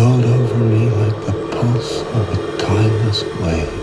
flowed over me like the pulse of a timeless wave.